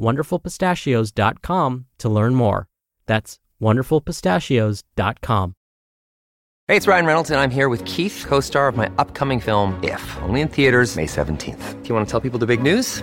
wonderfulpistachios.com to learn more. That's wonderfulpistachios.com. Hey, it's Ryan Reynolds, and I'm here with Keith, co star of my upcoming film, If, only in theaters, May 17th. Do you want to tell people the big news?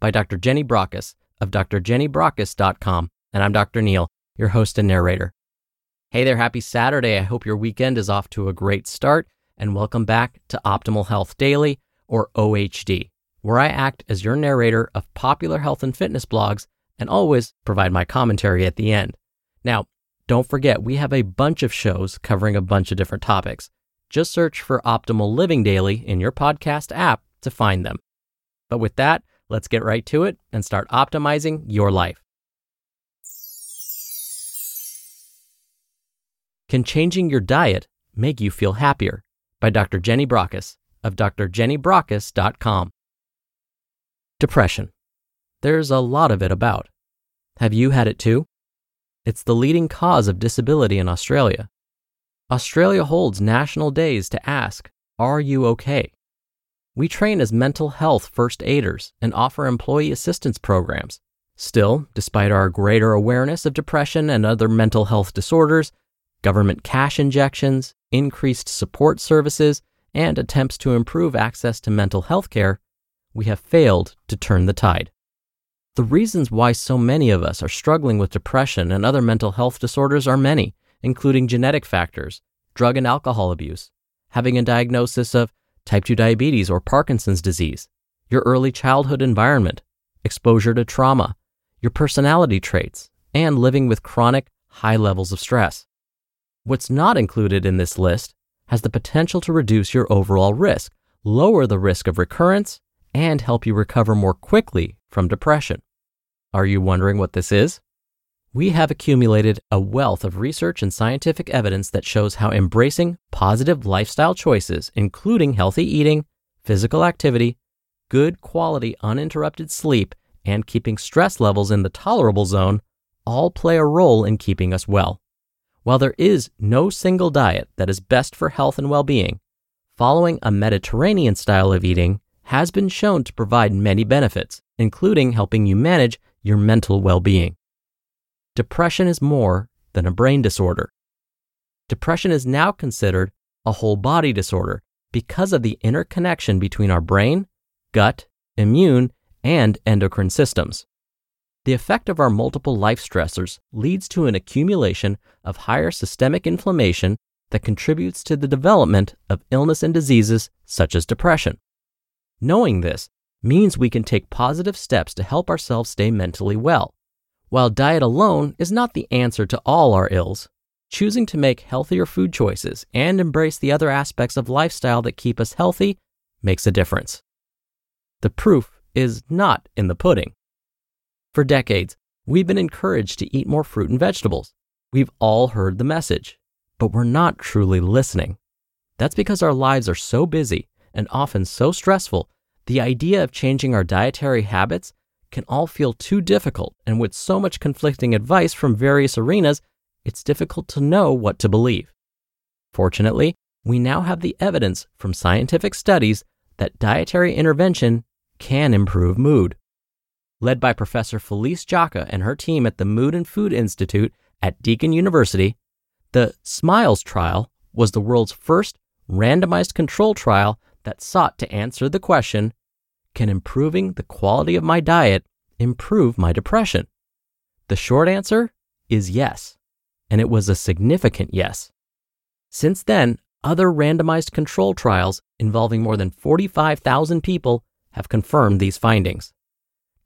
By Dr. Jenny Brockis of drjennybrockis.com. And I'm Dr. Neal, your host and narrator. Hey there, happy Saturday. I hope your weekend is off to a great start, and welcome back to Optimal Health Daily, or OHD, where I act as your narrator of popular health and fitness blogs and always provide my commentary at the end. Now, don't forget, we have a bunch of shows covering a bunch of different topics. Just search for Optimal Living Daily in your podcast app to find them. But with that, let's get right to it and start optimizing your life. Can changing your diet make you feel happier? By Dr. Jenny Brockis of drjennybrockis.com. Depression. There's a lot of it about. Have you had it too? It's the leading cause of disability in Australia. Australia holds national days to ask, Are you okay? We train as mental health first aiders and offer employee assistance programs. Still, despite our greater awareness of depression and other mental health disorders, government cash injections, increased support services, and attempts to improve access to mental health care, we have failed to turn the tide. The reasons why so many of us are struggling with depression and other mental health disorders are many, including genetic factors, drug and alcohol abuse, having a diagnosis of type 2 diabetes or Parkinson's disease, your early childhood environment, exposure to trauma, your personality traits, and living with chronic high levels of stress. What's not included in this list has the potential to reduce your overall risk, lower the risk of recurrence, and help you recover more quickly from depression. Are you wondering what this is? We have accumulated a wealth of research and scientific evidence that shows how embracing positive lifestyle choices, including healthy eating, physical activity, good quality uninterrupted sleep, and keeping stress levels in the tolerable zone, all play a role in keeping us well. While there is no single diet that is best for health and well being, following a Mediterranean style of eating has been shown to provide many benefits, including helping you manage your mental well being. Depression is more than a brain disorder. Depression is now considered a whole body disorder because of the interconnection between our brain, gut, immune, and endocrine systems. The effect of our multiple life stressors leads to an accumulation of higher systemic inflammation that contributes to the development of illness and diseases such as depression. Knowing this means we can take positive steps to help ourselves stay mentally well. While diet alone is not the answer to all our ills, choosing to make healthier food choices and embrace the other aspects of lifestyle that keep us healthy makes a difference. The proof is not in the pudding. For decades, we've been encouraged to eat more fruit and vegetables. We've all heard the message, but we're not truly listening. That's because our lives are so busy and often so stressful, the idea of changing our dietary habits can all feel too difficult, and with so much conflicting advice from various arenas, it's difficult to know what to believe. Fortunately, we now have the evidence from scientific studies that dietary intervention can improve mood. Led by Professor Felice Jacka and her team at the Mood and Food Institute at Deakin University, the SMILES trial was the world's first randomized control trial that sought to answer the question Can improving the quality of my diet improve my depression? The short answer is yes, and it was a significant yes. Since then, other randomized control trials involving more than 45,000 people have confirmed these findings.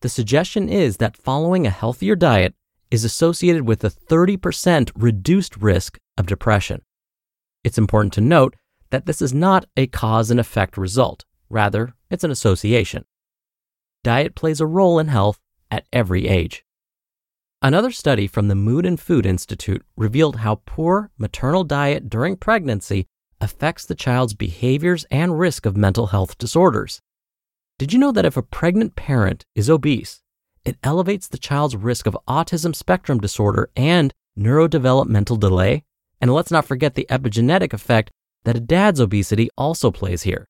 The suggestion is that following a healthier diet is associated with a 30% reduced risk of depression. It's important to note that this is not a cause and effect result, rather, it's an association. Diet plays a role in health at every age. Another study from the Mood and Food Institute revealed how poor maternal diet during pregnancy affects the child's behaviors and risk of mental health disorders. Did you know that if a pregnant parent is obese, it elevates the child's risk of autism spectrum disorder and neurodevelopmental delay? And let's not forget the epigenetic effect that a dad's obesity also plays here.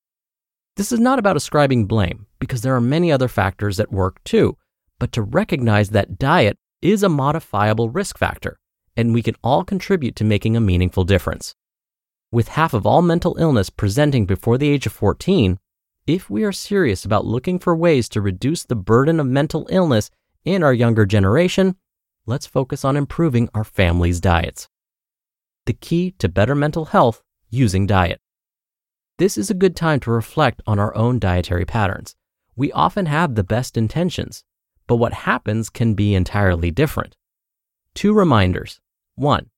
This is not about ascribing blame, because there are many other factors at work too, but to recognize that diet is a modifiable risk factor, and we can all contribute to making a meaningful difference. With half of all mental illness presenting before the age of 14, if we are serious about looking for ways to reduce the burden of mental illness in our younger generation, let's focus on improving our families' diets. The key to better mental health using diet. This is a good time to reflect on our own dietary patterns. We often have the best intentions, but what happens can be entirely different. Two reminders. One,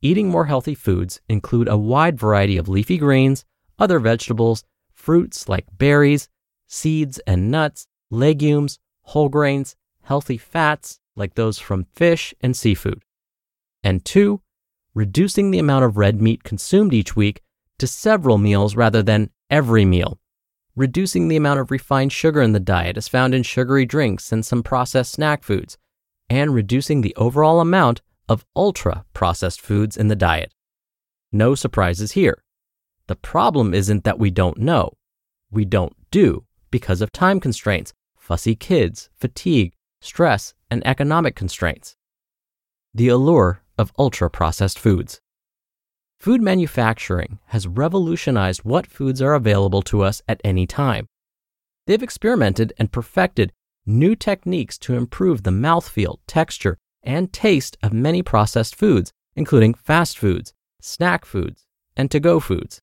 eating more healthy foods include a wide variety of leafy greens, other vegetables, fruits like berries, seeds and nuts, legumes, whole grains, healthy fats like those from fish and seafood. And two, reducing the amount of red meat consumed each week to several meals rather than every meal. Reducing the amount of refined sugar in the diet as found in sugary drinks and some processed snack foods, and reducing the overall amount of ultra processed foods in the diet. No surprises here. The problem isn't that we don't know. We don't do because of time constraints, fussy kids, fatigue, stress, and economic constraints. The allure of ultra processed foods. Food manufacturing has revolutionized what foods are available to us at any time. They've experimented and perfected new techniques to improve the mouthfeel, texture, and taste of many processed foods, including fast foods, snack foods, and to go foods.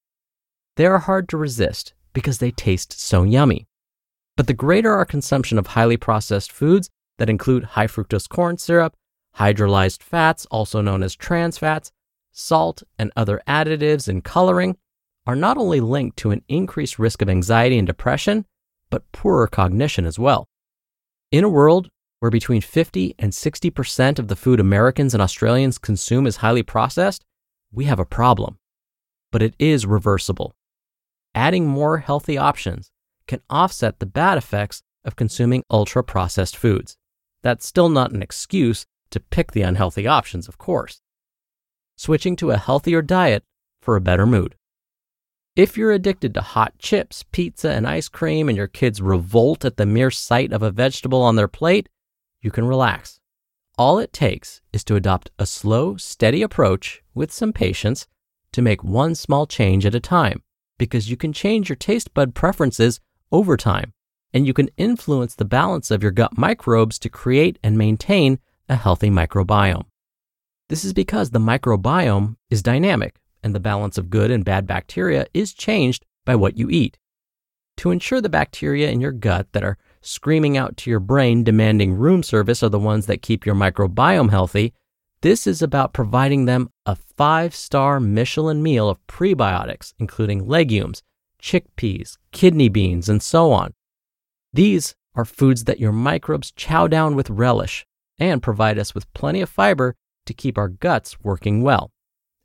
They are hard to resist because they taste so yummy. But the greater our consumption of highly processed foods that include high fructose corn syrup, hydrolyzed fats, also known as trans fats, salt, and other additives and coloring, are not only linked to an increased risk of anxiety and depression, but poorer cognition as well. In a world where between 50 and 60% of the food Americans and Australians consume is highly processed, we have a problem. But it is reversible. Adding more healthy options can offset the bad effects of consuming ultra processed foods. That's still not an excuse to pick the unhealthy options, of course. Switching to a healthier diet for a better mood. If you're addicted to hot chips, pizza, and ice cream, and your kids revolt at the mere sight of a vegetable on their plate, you can relax. All it takes is to adopt a slow, steady approach with some patience to make one small change at a time, because you can change your taste bud preferences over time, and you can influence the balance of your gut microbes to create and maintain a healthy microbiome. This is because the microbiome is dynamic and the balance of good and bad bacteria is changed by what you eat. To ensure the bacteria in your gut that are screaming out to your brain demanding room service are the ones that keep your microbiome healthy, this is about providing them a five star Michelin meal of prebiotics, including legumes, chickpeas, kidney beans, and so on. These are foods that your microbes chow down with relish and provide us with plenty of fiber to keep our guts working well.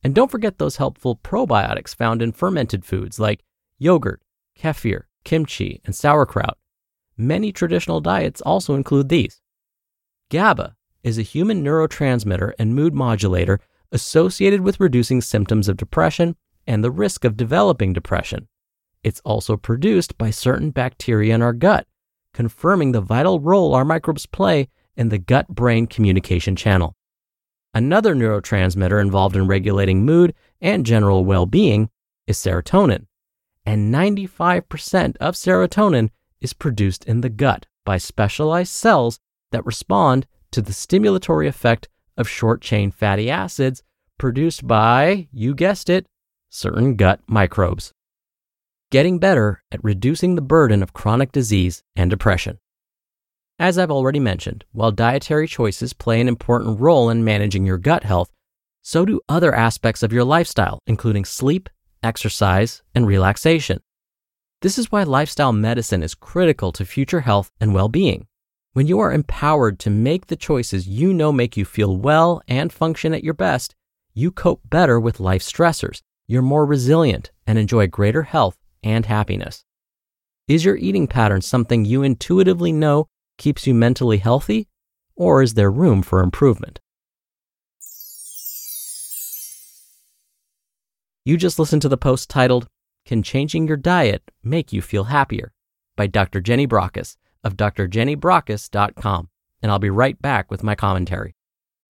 And don't forget those helpful probiotics found in fermented foods like yogurt, kefir, kimchi, and sauerkraut. many traditional diets also include these. GABA is a human neurotransmitter and mood modulator associated with reducing symptoms of depression and the risk of developing depression. It's also produced by certain bacteria in our gut, confirming the vital role our microbes play in the gut brain communication channel. Another neurotransmitter involved in regulating mood and general well being is serotonin. And 95% of serotonin is produced in the gut by specialized cells that respond to the stimulatory effect of short chain fatty acids produced by, you guessed it, certain gut microbes. Getting better at reducing the burden of chronic disease and depression. As I've already mentioned, while dietary choices play an important role in managing your gut health, so do other aspects of your lifestyle, including sleep, exercise, and relaxation. This is why lifestyle medicine is critical to future health and well being. When you are empowered to make the choices you know make you feel well and function at your best, you cope better with life stressors, you're more resilient, and enjoy greater health and happiness. Is your eating pattern something you intuitively know keeps you mentally healthy, or is there room for improvement? You just listened to the post titled, Can Changing Your Diet Make You Feel Happier? by Dr. Jenny Brockis of drjennybrockis.com, and I'll be right back with my commentary.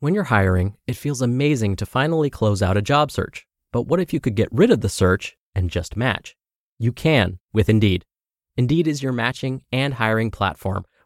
When you're hiring, it feels amazing to finally close out a job search. But what if you could get rid of the search and just match? You can with Indeed. Indeed is your matching and hiring platform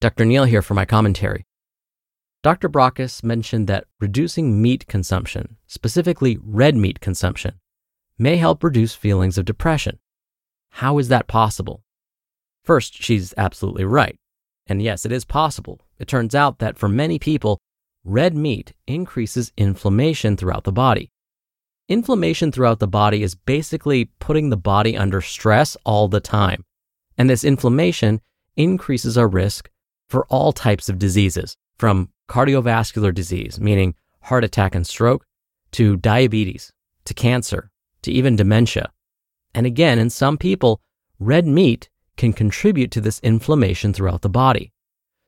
Dr. Neal here for my commentary. Dr. Brockis mentioned that reducing meat consumption, specifically red meat consumption, may help reduce feelings of depression. How is that possible? First, she's absolutely right. And yes, it is possible. It turns out that for many people, red meat increases inflammation throughout the body. Inflammation throughout the body is basically putting the body under stress all the time. And this inflammation increases our risk for all types of diseases, from cardiovascular disease, meaning heart attack and stroke, to diabetes, to cancer, to even dementia. And again, in some people, red meat can contribute to this inflammation throughout the body.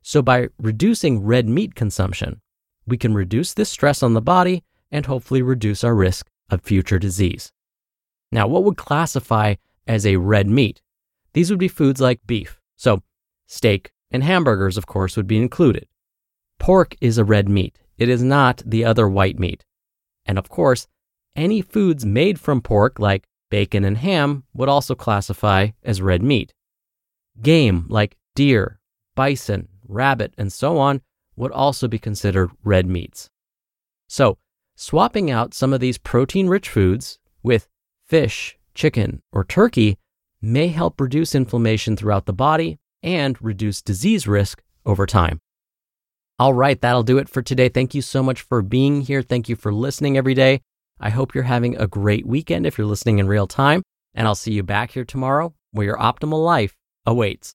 So by reducing red meat consumption, we can reduce this stress on the body and hopefully reduce our risk of future disease. Now, what would classify as a red meat? These would be foods like beef. So, steak, and hamburgers, of course, would be included. Pork is a red meat. It is not the other white meat. And of course, any foods made from pork, like bacon and ham, would also classify as red meat. Game, like deer, bison, rabbit, and so on, would also be considered red meats. So, swapping out some of these protein rich foods with fish, chicken, or turkey may help reduce inflammation throughout the body and reduce disease risk over time. All right, that'll do it for today. Thank you so much for being here. Thank you for listening every day. I hope you're having a great weekend if you're listening in real time, and I'll see you back here tomorrow where your optimal life awaits.